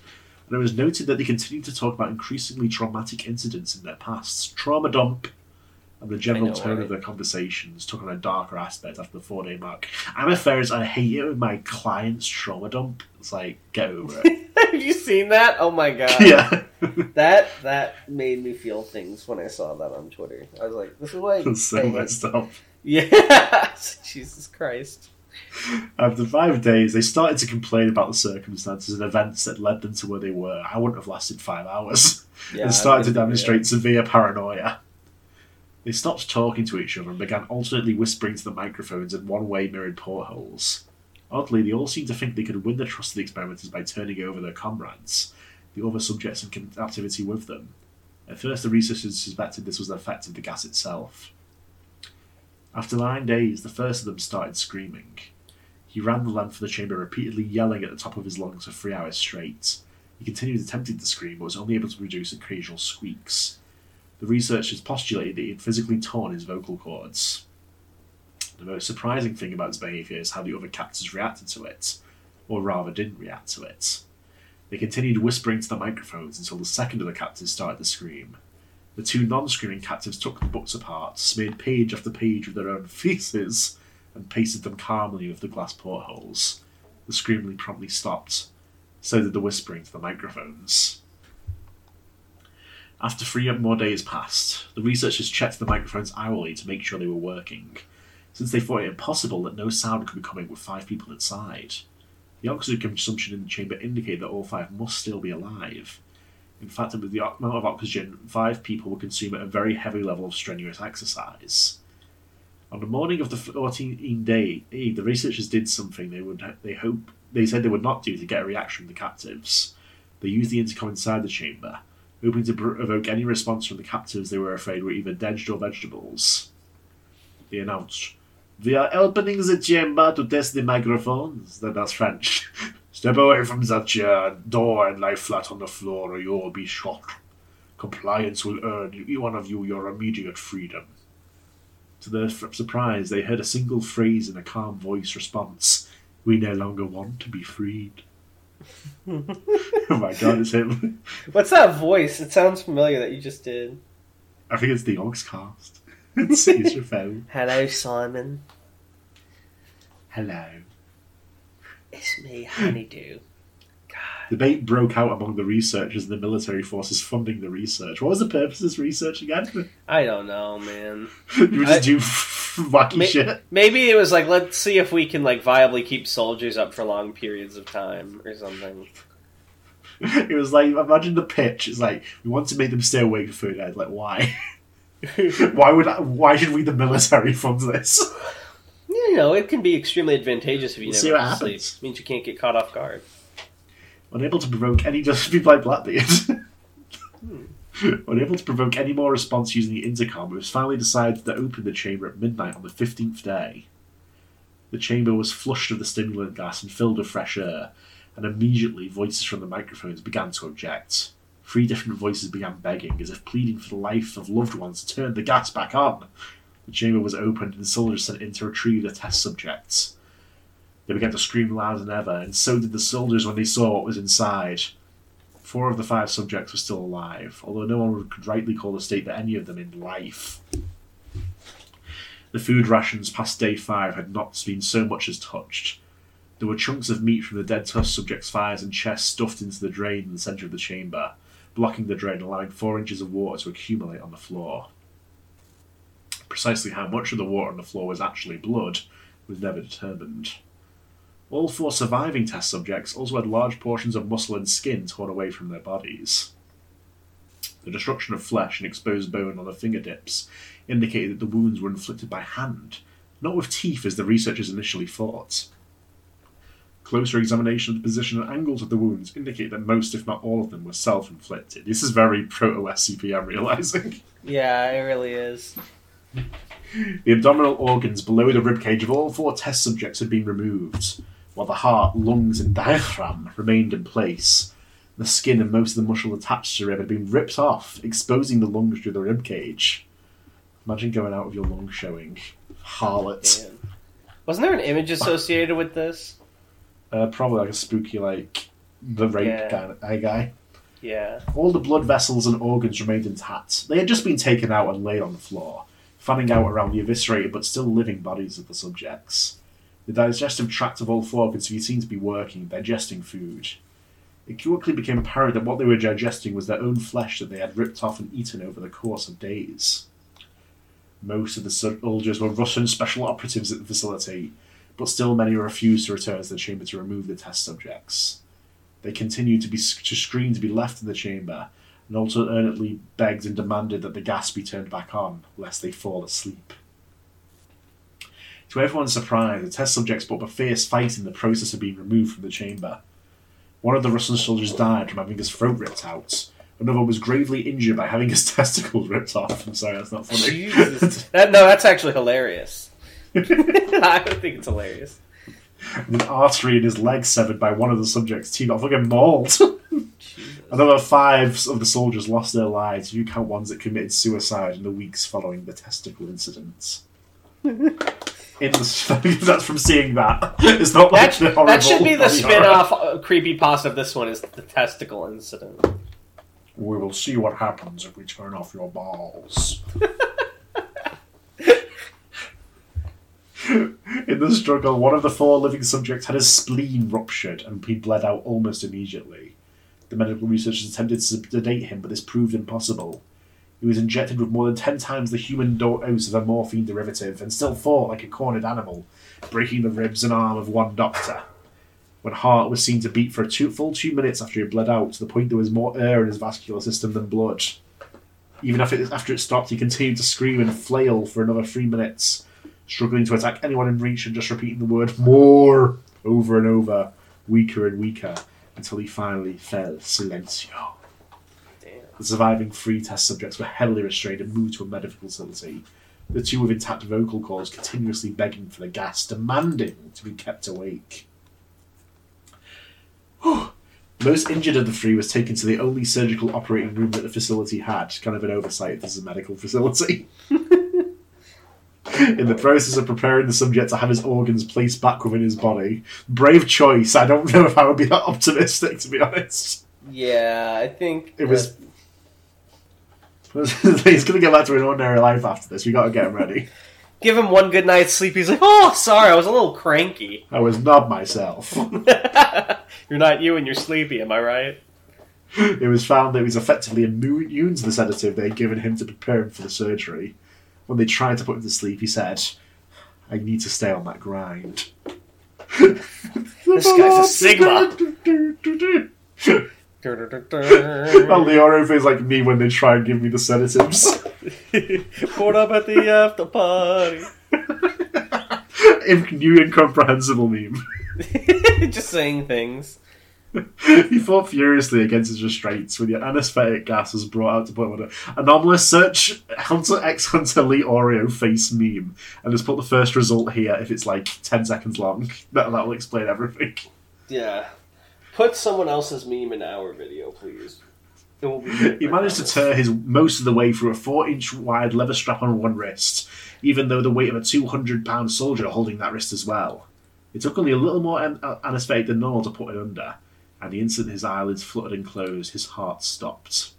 B: and it was noted that they continued to talk about increasingly traumatic incidents in their pasts. Trauma dump. And the general
A: know,
B: tone
A: right?
B: of their conversations took on a darker aspect after the four day mark. I'm a Ferris, I hate it when my clients trauma dump. It's like, get over it. <laughs>
A: Have you seen that? Oh my <laughs> god.
B: yeah. <laughs>
A: That that made me feel things when I saw that on Twitter. I was like, this is why.
B: That's <laughs> so
A: they-
B: messed up.
A: Yeah. <laughs> Jesus Christ.
B: After five days, they started to complain about the circumstances and events that led them to where they were. I wouldn't have lasted five hours.
A: Yeah,
B: and started to
A: I-
B: demonstrate severe paranoia. They stopped talking to each other and began alternately whispering to the microphones in one way mirrored portholes. Oddly, they all seemed to think they could win the trust of the experimenters by turning over their comrades, the other subjects in captivity with them. At first, the researchers suspected this was the effect of the gas itself. After nine days, the first of them started screaming. He ran the length of the chamber, repeatedly yelling at the top of his lungs for three hours straight. He continued attempting to scream, but was only able to produce occasional squeaks. The researchers postulated that he had physically torn his vocal cords. The most surprising thing about his behaviour is how the other captors reacted to it, or rather didn't react to it. They continued whispering to the microphones until the second of the captives started to scream. The two non screaming captives took the books apart, smeared page after page with their own <laughs> feces, and pasted them calmly with the glass portholes. The screaming promptly stopped. So did the whispering to the microphones. After three more days passed, the researchers checked the microphones hourly to make sure they were working, since they thought it impossible that no sound could be coming with five people inside. The oxygen consumption in the chamber indicated that all five must still be alive. In fact, with the amount of oxygen five people would consume at a very heavy level of strenuous exercise. On the morning of the 14th day, the researchers did something they would they hope they said they would not do to get a reaction from the captives. They used the intercom inside the chamber, hoping to provoke any response from the captives they were afraid were either dead or vegetables. They announced, We are opening the chamber to test the microphones. Then that's French. <laughs> Step away from that chair, door and lie flat on the floor or you will be shot. Compliance will earn each one of you your immediate freedom. To their f- surprise, they heard a single phrase in a calm voice response We no longer want to be freed. <laughs> oh my god, it's him.
A: What's that voice? It sounds familiar that you just did.
B: I think it's the Oxcast. <laughs> it's Caesar Fell.
A: Hello, Simon.
B: Hello.
A: It's me, Honeydew. God.
B: Debate broke out among the researchers and the military forces funding the research. What was the purpose of this research again?
A: I don't know, man. <laughs>
B: you just
A: I-
B: do <laughs> wacky
A: Ma-
B: shit.
A: Maybe it was like, let's see if we can like viably keep soldiers up for long periods of time or something.
B: It was like imagine the pitch. It's like we want to make them stay awake for food. Like why? <laughs> why would why should we the military fund this?
A: you know, it can be extremely advantageous if you never
B: see what
A: have to sleep.
B: happens.
A: means you can't get caught off guard.
B: Unable to provoke any just <laughs> people like Blackbeard. Hmm. Unable to provoke any more response using the intercom, it was finally decided to open the chamber at midnight on the fifteenth day. The chamber was flushed of the stimulant gas and filled with fresh air, and immediately voices from the microphones began to object. Three different voices began begging, as if pleading for the life of loved ones to turn the gas back on. The chamber was opened and the soldiers sent in to retrieve the test subjects. They began to scream louder than ever, and so did the soldiers when they saw what was inside. Four of the five subjects were still alive, although no one could rightly call the state that any of them in life. The food rations past day five had not been so much as touched. There were chunks of meat from the dead tusk subjects' fires and chests stuffed into the drain in the centre of the chamber, blocking the drain, allowing four inches of water to accumulate on the floor. Precisely how much of the water on the floor was actually blood was never determined. All four surviving test subjects also had large portions of muscle and skin torn away from their bodies. The destruction of flesh and exposed bone on the fingertips indicated that the wounds were inflicted by hand, not with teeth as the researchers initially thought. Closer examination of the position and angles of the wounds indicate that most, if not all of them, were self inflicted. This is very proto SCP, I'm realizing.
A: Yeah, it really is. <laughs>
B: The abdominal organs below the ribcage of all four test subjects had been removed, while the heart, lungs, and diaphragm remained in place. The skin and most of the muscle attached to the rib had been ripped off, exposing the lungs through the ribcage. Imagine going out with your lungs showing. Harlot.
A: Wasn't there an image associated with this?
B: Uh, probably like a spooky, like, the rape
A: Yeah.
B: kind of guy. guy.
A: Yeah.
B: All the blood vessels and organs remained intact. They had just been taken out and laid on the floor, fanning out around the eviscerated but still living bodies of the subjects. The digestive tract of all four could be seen to be working, digesting food. It quickly became apparent that what they were digesting was their own flesh that they had ripped off and eaten over the course of days. Most of the soldiers were Russian special operatives at the facility, but still many refused to return to the chamber to remove the test subjects. They continued to be to scream to be left in the chamber, and alternately begged and demanded that the gas be turned back on, lest they fall asleep. To everyone's surprise, the test subjects put up a fierce fight in the process of being removed from the chamber. One of the Russian soldiers died from having his throat ripped out. Another was gravely injured by having his <laughs> testicles ripped off. I'm sorry, that's not funny.
A: Jesus. <laughs> That, no, that's actually hilarious. <laughs> I don't think it's hilarious.
B: and an artery in his leg severed by one of the subjects' teeth got fucking mauled. Another five of the soldiers lost their lives, you count ones that committed suicide in the weeks following the testicle incidents. <laughs> in the, <laughs> that's from seeing that. It's not like
A: That,
B: horrible
A: that should be the spin-off uh, creepy pasta of this one is the testicle incident.
B: We will see what happens if we turn off your balls. <laughs> In the struggle, one of the four living subjects had his spleen ruptured and he bled out almost immediately. The medical researchers attempted to sedate him, but this proved impossible. He was injected with more than ten times the human dose of a morphine derivative and still fought like a cornered animal, breaking the ribs and arm of one doctor. When heart was seen to beat for a two, full two minutes after he bled out, to the point there was more air in his vascular system than blood. Even after it, after it stopped, he continued to scream and flail for another three minutes, struggling to attack anyone in reach and just repeating the word more over and over, weaker and weaker, until he finally fell silencio.
A: Damn.
B: The surviving three test subjects were heavily restrained and moved to a medical facility. The two with intact vocal cords continuously begging for the gas, demanding to be kept awake. Whew. The most injured of the three was taken to the only surgical operating room that the facility had, kind of an oversight. This is a medical facility. <laughs> <laughs> In the process of preparing the subject to have his organs placed back within his body, brave choice. I don't know if I would be that optimistic, to be honest.
A: Yeah, I think
B: It was. <laughs> He's going to get back to an ordinary life after this. We got to get him ready. <laughs>
A: give him one good night's sleep. He's like, "Oh, sorry, I was a little cranky."
B: I was not myself.
A: you're not you, and you're sleepy. Am I right?
B: it was found that he was effectively immune to the sedative they'd given him to prepare him for the surgery. When they tried to put him to sleep, he said, I need to stay on that grind. <laughs>
A: This guy's a Sigma. <laughs>
B: well, Leorio is like me when they try and give me the sedatives. <laughs>
A: Put up at the after party.
B: In- New incomprehensible meme.
A: Just saying things. <laughs>
B: he fought furiously against his restraints when the anesthetic gas was brought out to put him on anomalous search Hunter X Hunter Leorio face meme and just put the first result here if it's like 10 seconds long. <laughs> That, that'll explain everything.
A: Yeah. Put someone else's meme in our video, please. It will be <laughs>
B: He managed to tear his most of the way through a 4 inch wide leather strap on one wrist, even though the weight of a 200 pound soldier holding that wrist as well. It took only a little more an- uh, anesthetic than normal to put it under, and the instant his eyelids fluttered and closed, his heart stopped.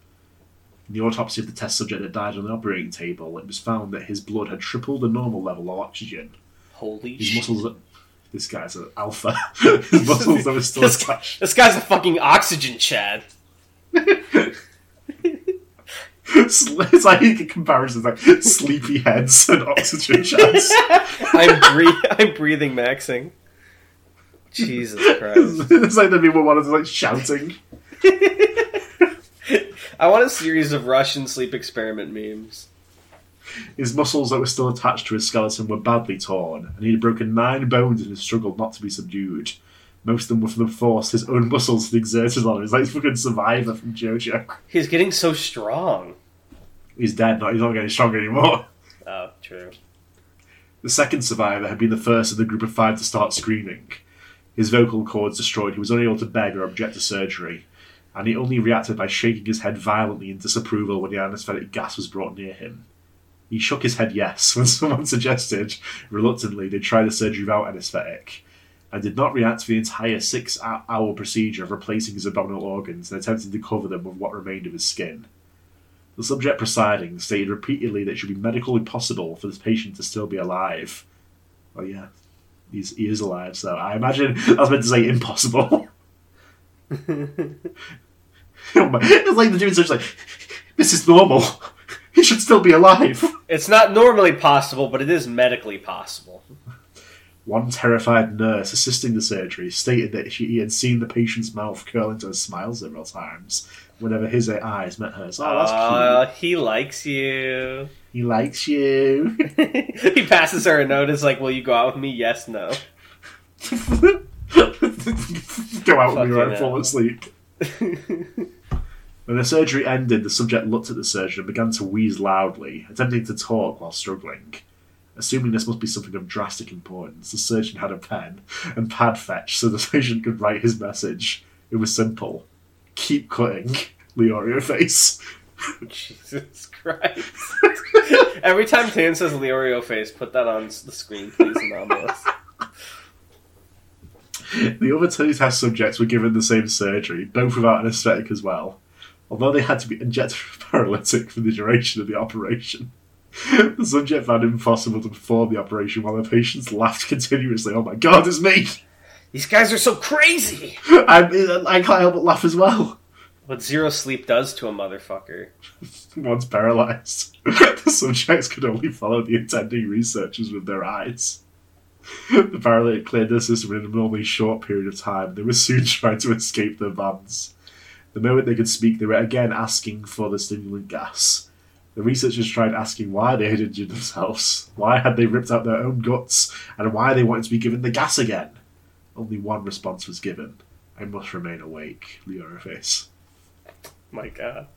B: In the autopsy of the test subject that died on the operating table, it was found that his blood had tripled the normal level of oxygen.
A: Holy
B: His
A: shit.
B: muscles. This guy's an alpha. <laughs> his muscles were still
A: This, this guy's a fucking oxygen Chad. <laughs>
B: it's like a comparison like sleepy heads and oxygen <laughs> chats.
A: I'm, bre- I'm breathing maxing. Jesus <laughs> Christ.
B: it's like the people wanted to like shouting. <laughs>
A: I want a series of Russian sleep experiment memes.
B: His muscles that were still attached to his skeleton were badly torn, and he had broken nine bones in his struggle not to be subdued. Most of them were from the force his own muscles had exerted on him. He's like a fucking survivor from JoJo.
A: He's getting so strong.
B: He's dead now, he's not getting stronger anymore.
A: Oh, true.
B: The second survivor had been the first of the group of five to start screaming. His vocal cords destroyed, he was unable to beg or object to surgery, and he only reacted by shaking his head violently in disapproval when the anesthetic gas was brought near him. He shook his head yes <laughs> when someone suggested, reluctantly, they try the surgery without anesthetic, and did not react to the entire six hour procedure of replacing his abdominal organs and attempting to cover them with what remained of his skin. The subject presiding stated repeatedly that it should be medically possible for this patient to still be alive. Well, yeah, he's, he is alive, so I imagine <laughs> I was meant to say impossible. <laughs> It's like the dude's just like, this is normal. <laughs> He should still be alive.
A: It's not normally possible, but it is medically possible.
B: One terrified nurse assisting the surgery stated that she had seen the patient's mouth curl into a smile several times whenever his eyes met hers. Oh, that's
A: Uh, he likes you.
B: He likes you. <laughs>
A: he passes her a note. It's like, "Will you go out with me?" Yes, no. <laughs>
B: Go out with me right
A: hell.
B: fall asleep. When the surgery ended, the subject looked at the surgeon and began to wheeze loudly, attempting to talk while struggling. Assuming this must be something of drastic importance, the surgeon had a pen and pad fetched so the patient could write his message. It was simple. Keep cutting. Leorio face. <laughs>
A: Jesus Christ! Every time Tan says Leorio face, put that on the screen, please, Anomalous.
B: The other two test subjects were given the same surgery, both without anaesthetic as well. Although they had to be injected with <laughs> paralytic for the duration of the operation. The subject found it impossible to perform the operation while the patients laughed continuously. Oh my god, it's me!
A: These guys are so crazy. <laughs>
B: I, I can't help but laugh as well.
A: What zero sleep does to a motherfucker. <laughs>
B: Once paralysed, <laughs> the subjects could only follow the attending researchers with their eyes. <laughs> The paralytic cleared their system in a normally short period of time. They were soon trying to escape their vans. The moment they could speak, they were again asking for the stimulant gas. The researchers tried asking why they had injured themselves, why had they ripped out their own guts, and why they wanted to be given the gas again. Only one response was given I must remain awake, Leorio face.
A: My God.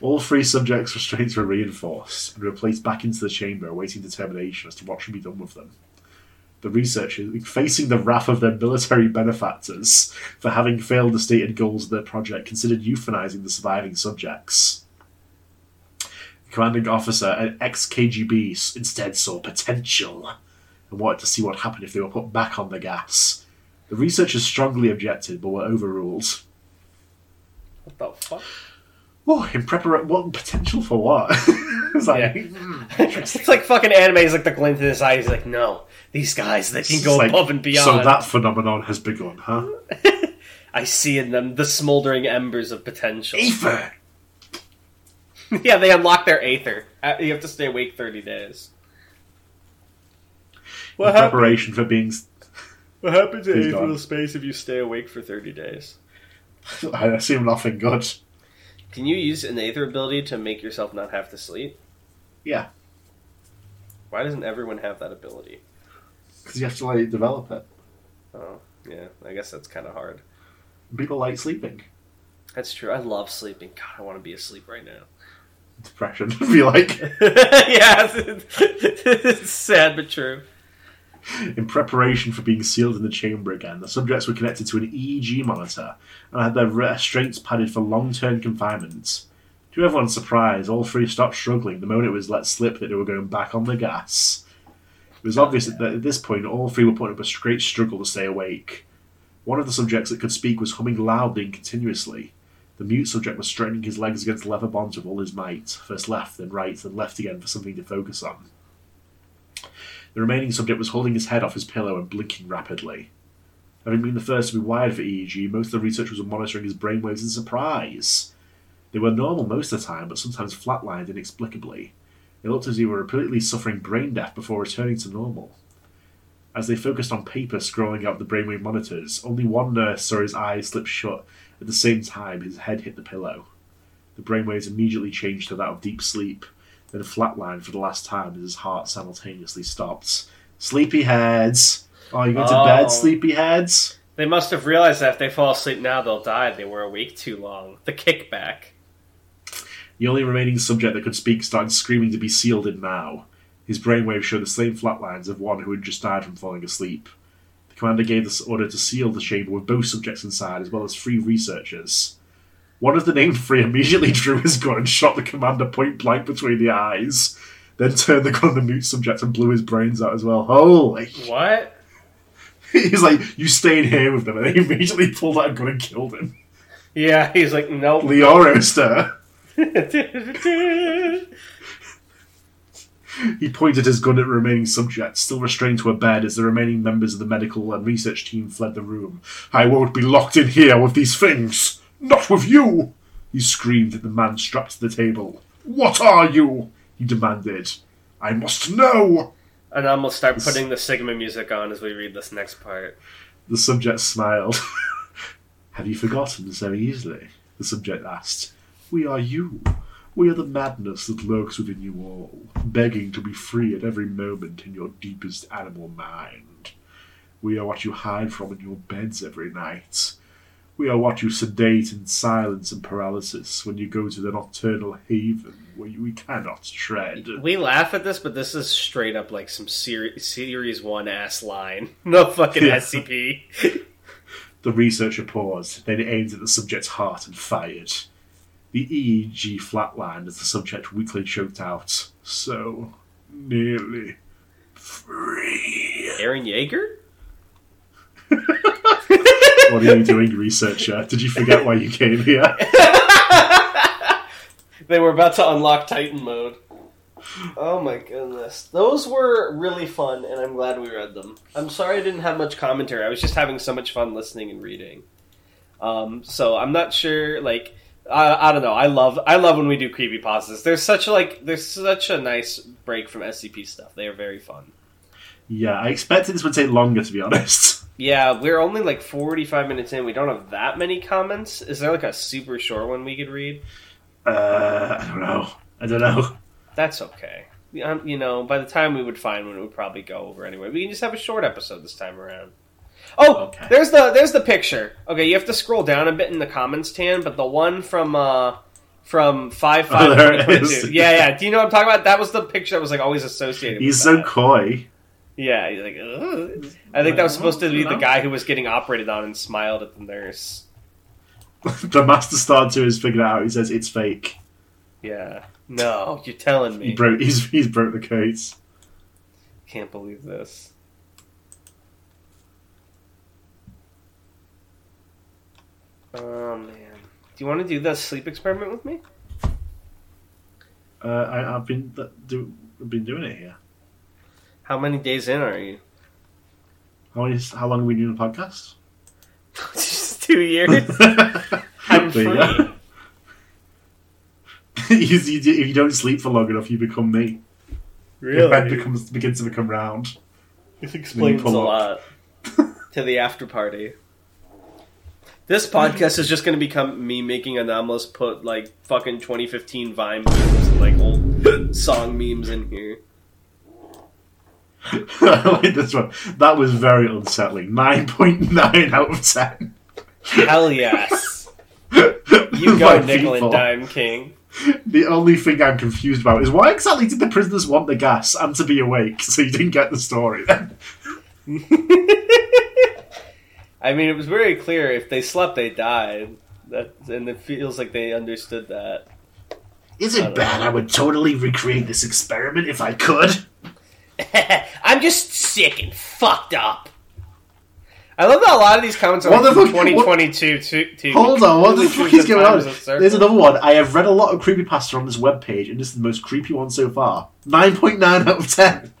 B: All three subjects' restraints were reinforced and were placed back into the chamber, awaiting determination as to what should be done with them. The researchers, facing the wrath of their military benefactors for having failed the stated goals of their project, considered euthanizing the surviving subjects. The commanding officer, an ex KGB, instead saw potential and wanted to see what happened if they were put back on the gas. The researchers strongly objected but were overruled.
A: What the fuck?
B: Oh, in preparation, what potential for what? <laughs> it's like, <laughs>
A: it's like fucking anime. He's like the glint in his eye. He's like, no, these guys they can
B: it's
A: go
B: like,
A: above and beyond.
B: So that phenomenon has begun, huh? <laughs>
A: I see in them the smoldering embers of potential.
B: Ether.
A: yeah, they unlock their aether. Uh, You have to stay awake thirty days.
B: in preparation for being.
A: What happens
B: He's gone.
A: aetheril space if you stay awake for thirty days? <laughs>
B: I assume nothing good.
A: Can you use an aether ability to make yourself not have to sleep?
B: Yeah,
A: Why doesn't everyone have that ability?
C: Because you have to like develop it.
A: Oh, yeah. I guess that's kind of hard.
B: people like sleeping.
A: That's true. I love sleeping. God, I want to be asleep right now.
B: Depression. To <laughs> be like <laughs>
A: yeah, it's sad but true. <laughs>
B: in preparation for being sealed in the chamber again. The subjects were connected to an EEG monitor and had their restraints padded for long-term confinement. To everyone's surprise, all three stopped struggling the moment it was let slip that they were going back on the gas. It was obvious that at this point all three were putting up a great struggle to stay awake. One of the subjects that could speak was humming loudly and continuously. The mute subject was straining his legs against the leather bonds with all his might, first left, then right, then left again for something to focus on. The remaining subject was holding his head off his pillow and blinking rapidly. Having been the first to be wired for EEG, most of the researchers were monitoring his brainwaves in surprise. They were normal most of the time, but sometimes flatlined inexplicably. It looked as if he were repeatedly suffering brain death before returning to normal. As they focused on paper scrolling out the brainwave monitors, only one nurse saw his eyes slip shut at the same time his head hit the pillow. The brainwaves immediately changed to that of deep sleep, then flatlined for the last time as his heart simultaneously stopped. Sleepyheads! Oh, you going to
A: Oh.
B: bed, sleepyheads?
A: They must have realized that if they fall asleep now, they'll die. They were awake too long. The kickback.
B: The only remaining subject that could speak started screaming to be sealed in now. His brainwaves showed the same flatlines of one who had just died from falling asleep. The commander gave this order to seal the chamber with both subjects inside, as well as three researchers. One of the named three immediately <laughs> drew his gun and shot the commander point blank between the eyes, then turned the gun on the mute subject and blew his brains out as well. Holy!
A: What? <laughs>
B: He's like, you stay in here with them, and they immediately pulled out a gun and killed him.
A: Yeah, he's like, nope. <laughs>
B: Leoroster! He pointed his gun at the remaining subjects, still restrained to a bed as the remaining members of the medical and research team fled the room. I won't be locked in here with these things! Not with you! He screamed at the man strapped to the table. What are you? He demanded. I must know!
A: and then we'll start putting the Sigma music on as we read this next part.
B: The subject smiled. <laughs> Have you forgotten so easily? The subject asked. We are you. We are the madness that lurks within you all, begging to be free at every moment in your deepest animal mind. We are what you hide from in your beds every night. We are what you sedate in silence and paralysis when you go to the nocturnal haven where we cannot tread.
A: We laugh at this, but this is straight up like some seri- Series 1 ass line. <laughs> No fucking
B: Yeah.
A: SCP. <laughs>
B: The researcher paused, then aimed at the subject's heart and fired. The EEG flatlined as the subject weakly choked out. So nearly free.
A: Eren Yeager? <laughs>
B: What are you doing, researcher? Did you forget why you came here? <laughs>
A: They were about to unlock Titan mode. Oh my goodness. Those were really fun, and I'm glad we read them. I'm sorry I didn't have much commentary. I was just having so much fun listening and reading. Um, so I'm not sure, like, I, I don't know. I love I love when we do creepy pauses. There's such a like there's such a nice break from SCP stuff. They are very fun.
B: Yeah, I expected this would take longer, to be honest.
A: Yeah, we're only like 45 minutes in. We don't have that many comments. Is there like a super short one we could read?
B: Uh, I don't know. I don't know.
A: That's okay. Um, you know, by the time we would find one, it would probably go over anyway. We can just have a short episode this time around. Oh,
B: Okay.
A: there's the there's the picture. Okay, you have to scroll down a bit in the comments, Tan, but the one from uh from five five
B: Oh, there <laughs> it
A: 2022. Yeah, yeah. Do you know what I'm talking about? That was the picture that was like always associated. With.
B: He's so
A: that.
B: coy.
A: Yeah, he's like. Ugh. I think that was supposed to be the guy who was getting operated on and smiled at the nurse. <laughs>
B: the master star to his figured it out. He says it's fake.
A: Yeah. No, you're telling me.
B: He
A: me.
B: broke. He's he's broke the codes.
A: Can't believe this. Oh man. Do you want to do the sleep experiment with me?
B: Uh, I, I've been do, I've been doing it here.
A: How many days in are you?
B: How, many, how long have we been doing the podcast? <laughs>
A: Just two years. <laughs> I'm
B: There you
A: free.
B: go. <laughs> you, you, if you don't sleep for long enough, you become me. Your bed becomes begins to become round.
A: This explains a
B: up.
A: lot to the after party. This podcast is just going to become me making anomalous put like fucking 2015 Vine memes and like old song memes in here. <laughs>
B: I like this one. That was very unsettling. Nine point nine out of ten.
A: Hell yes. You <laughs> go, nickel and dime king.
B: The only thing I'm confused about is why exactly did the prisoners want the gas and to be awake? So you didn't get the story then. <laughs>
A: I mean, it was very clear if they slept, they died. That, and it feels like they understood that.
B: Is
A: I
B: it bad?
A: know.
B: I would totally recreate this experiment if I could. <laughs>
A: I'm just sick and fucked up. I love that a lot of these comments are
B: What
A: like
B: the fuck-
A: 2022 too. too
B: Hold on, what the fuck is going on?
A: is a circle.
B: There's another one. I have read a lot of creepypasta on this webpage, and this is the most creepy one so far. 9.9 out of 10.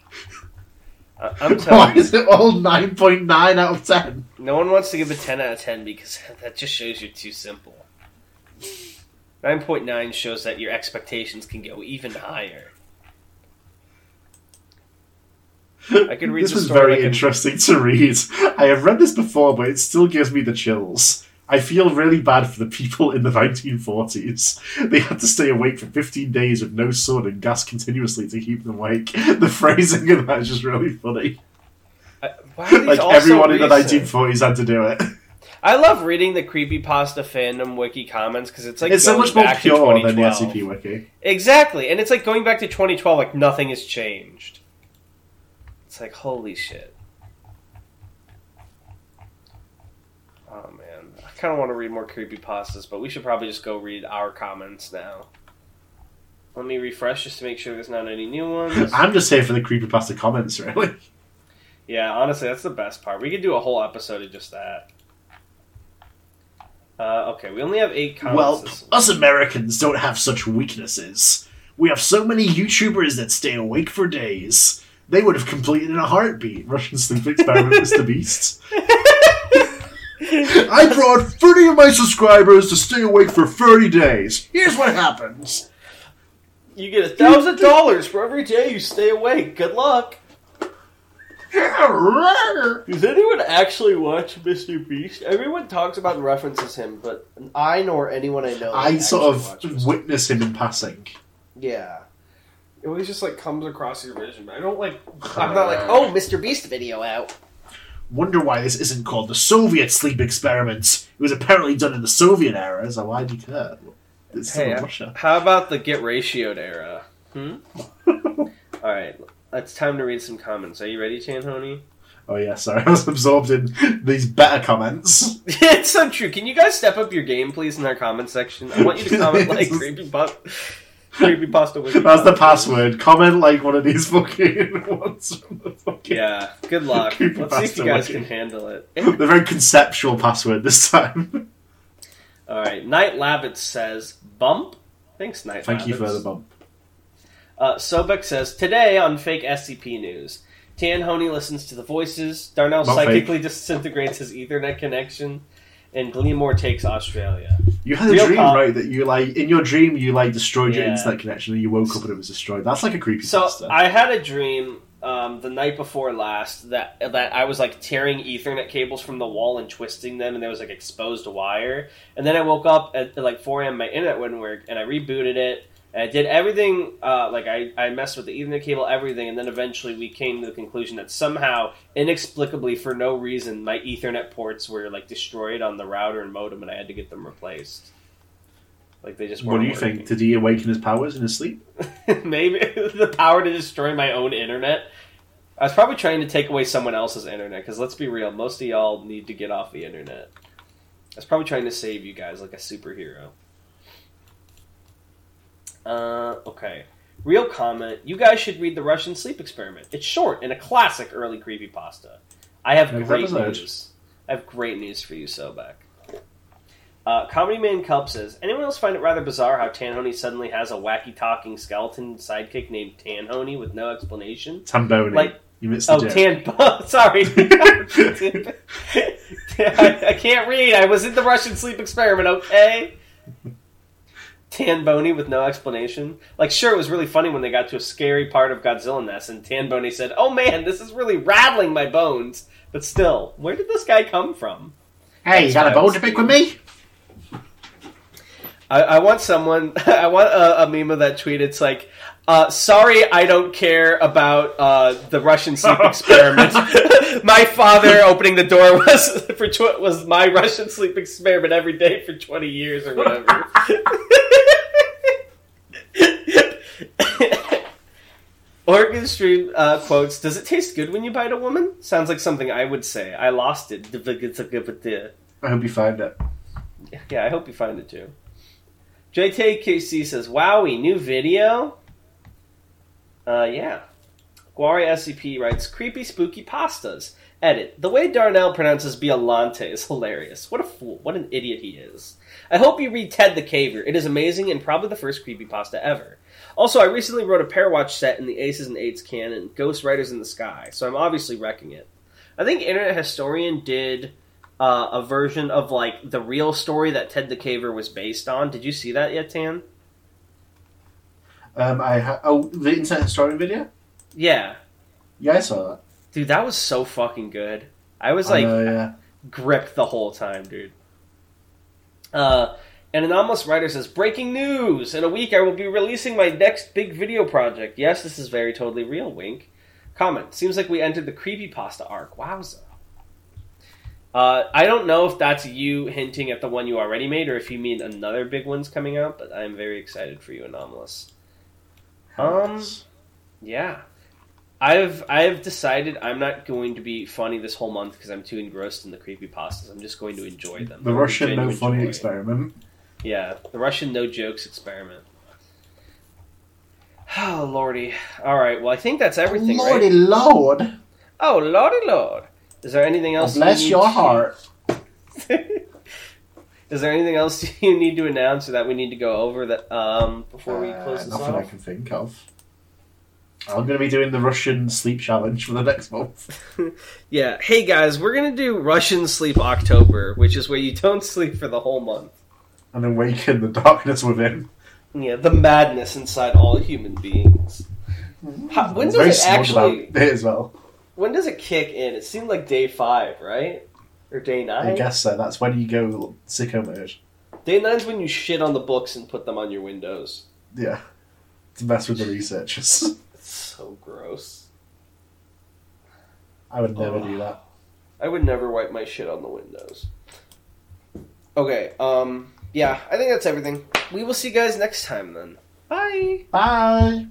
A: I- I'm <laughs>
B: Why
A: telling you,
B: is it all 9.9 out of 10?
A: no one wants to give a 10 out of 10 because <laughs> that just shows you're too simple. 9.9 shows that your expectations can go even higher. <laughs> I could read
B: this was very
A: a-
B: interesting to read. I have read this before, but it still gives me the chills. I feel really bad for the people in the 1940s. They had to stay awake for 15 days with no sun and gas continuously to keep them awake. <laughs> The phrasing of that is just really funny.
A: I- why are these
B: Like everyone in the 1940s had to do it.
A: I love reading the creepypasta fandom wiki comments because it's like
B: it's so much more pure than the
A: 2012.
B: SCP wiki.
A: Exactly, and it's like going back to 2012, like nothing has changed. It's like holy shit. Oh man, I kind of want to read more creepypastas, but we should probably just go read our comments now. Let me refresh just to make sure there's not any new ones. <laughs>
B: I'm just here for the creepypasta comments, really.
A: Yeah, honestly, that's the best part. We could do a whole episode of just that. Uh, okay, we only have eight comments.
B: Well, us Americans don't have such weaknesses. We have so many YouTubers that stay awake for days. They would have completed in a heartbeat. Russian sleep experiment, Mr. Beast. <laughs> I brought 30 of my subscribers to stay awake for 30 days. Here's what happens.
A: You get a thousand dollars for every day you stay awake. Good luck. Does anyone actually watch Mr. Beast? Everyone talks about and references him, but I nor anyone I know.
B: I sort of witness him in passing.
A: yeah. It always just like comes across your vision. I don't like. I'm not like, oh, Mr. Beast video out.
B: Wonder why this isn't called the Soviet sleep experiments. It was apparently done in the Soviet era, so why do you care? It's still
A: Hey,
B: in
A: uh,
B: Russia.
A: how about the get ratioed era? Hmm. <laughs> All right, it's time to read some comments. Are you ready, Tanhoney?
B: Oh yeah, sorry, <laughs> I was absorbed in these better comments. <laughs>
A: it's so true. Can you guys step up your game, please, in our comment section? I want you to comment like creepy pasta, creepy pasta.
B: That's the password. Comment like one of these fucking <laughs> ones from the fucking.
A: Yeah. Good luck. Let's see if you guys
B: wiki.
A: can handle it. <laughs>
B: The very conceptual password this time. <laughs>
A: All right. Night Labbit says bump. Thanks, Night.
B: Thank you for the bump.
A: Uh, Sobek says today on fake SCP news. Tan Honey listens to the voices. Darnell
B: Not
A: psychically disintegrates his Ethernet connection, and Gleamore takes Australia.
B: You had a
A: Real
B: dream,
A: talk.
B: right? That you like in your dream you like destroyed your
A: Yeah.
B: internet connection and you woke up and it was destroyed. That's like a creepy
A: So
B: pasta.
A: I had a dream um, the night before last that that I was like tearing Ethernet cables from the wall and twisting them, and there was like exposed wire. And then I woke up at, at like 4 a.m. My internet wouldn't work, and I rebooted it, And I did everything, uh, like I, I messed with the Ethernet cable, everything, and then eventually we came to the conclusion that somehow, inexplicably, for no reason, my Ethernet ports were like destroyed on the router and modem, and I had to get them replaced. Like they just
B: What do you
A: working.
B: think? Did he awaken his powers in his sleep? <laughs>
A: Maybe <laughs> the power to destroy my own internet. I was probably trying to take away someone else's internet because let's be real, most of y'all need to get off the internet. I was probably trying to save you guys like a superhero. Uh, okay. Real comment. You guys should read the Russian Sleep Experiment. It's short and a classic early creepypasta. I have
B: Next
A: great
B: episode.
A: news. I have great news for you, Sobek. Uh, Comedy Man Kelp says, anyone else find it rather bizarre how Tanhoney suddenly has a wacky talking skeleton sidekick named Tanhoney with no explanation?
B: Tamboni.
A: Like-
B: you missed the
A: Oh,
B: joke.
A: Tan. <laughs> Sorry. <laughs> <laughs> I, I can't read. I was in the Russian sleep experiment, okay? Tan Boney with no explanation. Like, sure, it was really funny when they got to a scary part of Godzilla Nest, and Tan Boney said, Oh man, this is really rattling my bones. But still, where did this guy come from?
C: Hey, you got a
A: That's
C: bone to pick with me?
A: I, I want someone. <laughs> I want a, a meme of that tweet. It's like, uh, "Sorry, I don't care about uh, the Russian sleep <laughs> experiment. <laughs> my father opening the door was <laughs> for tw- was my Russian sleep experiment every day for twenty years or whatever." Oregon Stream uh, quotes: "Does it taste good when you bite a woman?" Sounds like something I would say. I lost it.
B: I hope you find it.
A: Yeah, I hope you find it too. JTKC says, "Wowie, new video." Uh, yeah. Guari SCP writes, "Creepy, spooky pastas." Edit: The way Darnell pronounces Biolante is hilarious. What a fool! What an idiot he is. I hope you read Ted the Caver. It is amazing and probably the first creepy pasta ever. Also, I recently wrote a pair watch set in the Aces and Eights canon, Ghost Riders in the Sky, so I'm obviously wrecking it. I think Internet Historian did uh, a version of like the real story that Ted the Caver was based on. Did you see that yet, Tan?
B: Um, I ha- oh the internet historian video.
A: Yeah,
B: Yeah, I saw that.
A: dude, that was so fucking good. I was
B: I
A: like
B: know, yeah.
A: gripped the whole time, dude. Uh, and Anomalous Writer says, "Breaking news! In a week, I will be releasing my next big video project. Yes, this is very totally real. Wink. Comment: Seems like we entered the creepy pasta arc. Wowza." Uh, I don't know if that's you hinting at the one you already made, or if you mean another big one's coming out. But I'm very excited for you, Anomalous. Um, Yeah. I've I've decided I'm not going to be funny this whole month because I'm too engrossed in the creepy pastas. I'm just going to enjoy them.
B: the
A: I'm
B: Russian no funny
A: enjoy.
B: experiment.
A: Yeah, the Russian no jokes experiment. <sighs> Oh lordy! All right, well I think that's everything,
C: Lordy
A: right?
C: Lord.
A: Oh lordy lord! Is there anything else? you
C: Bless
A: need
C: your heart. <laughs>
A: Is there anything else <laughs> you need to announce or that we need to go over that um before we
B: Uh,
A: close this
B: nothing I can think of. I'm going to be doing the Russian sleep challenge for the next month. <laughs>
A: Yeah. Hey guys, we're gonna do Russian Sleep October, which is where you <laughs> don't sleep for the whole month.
B: and awaken the darkness within.
A: Yeah, the madness inside all human beings. How, when does it actually?
B: about it as well.
A: When does it kick in? It seemed like day five, right? Or day
B: I guess so. That's when you go sicko mode.
A: Day nine's when you shit on the books and put them on your windows.
B: Yeah. To mess with the researchers. <laughs>
A: It's so gross.
B: I would never
A: Oh.
B: do that.
A: I would never wipe my shit on the windows. Okay, um, yeah, I think that's everything. We will see you guys next time then. Bye.
C: Bye.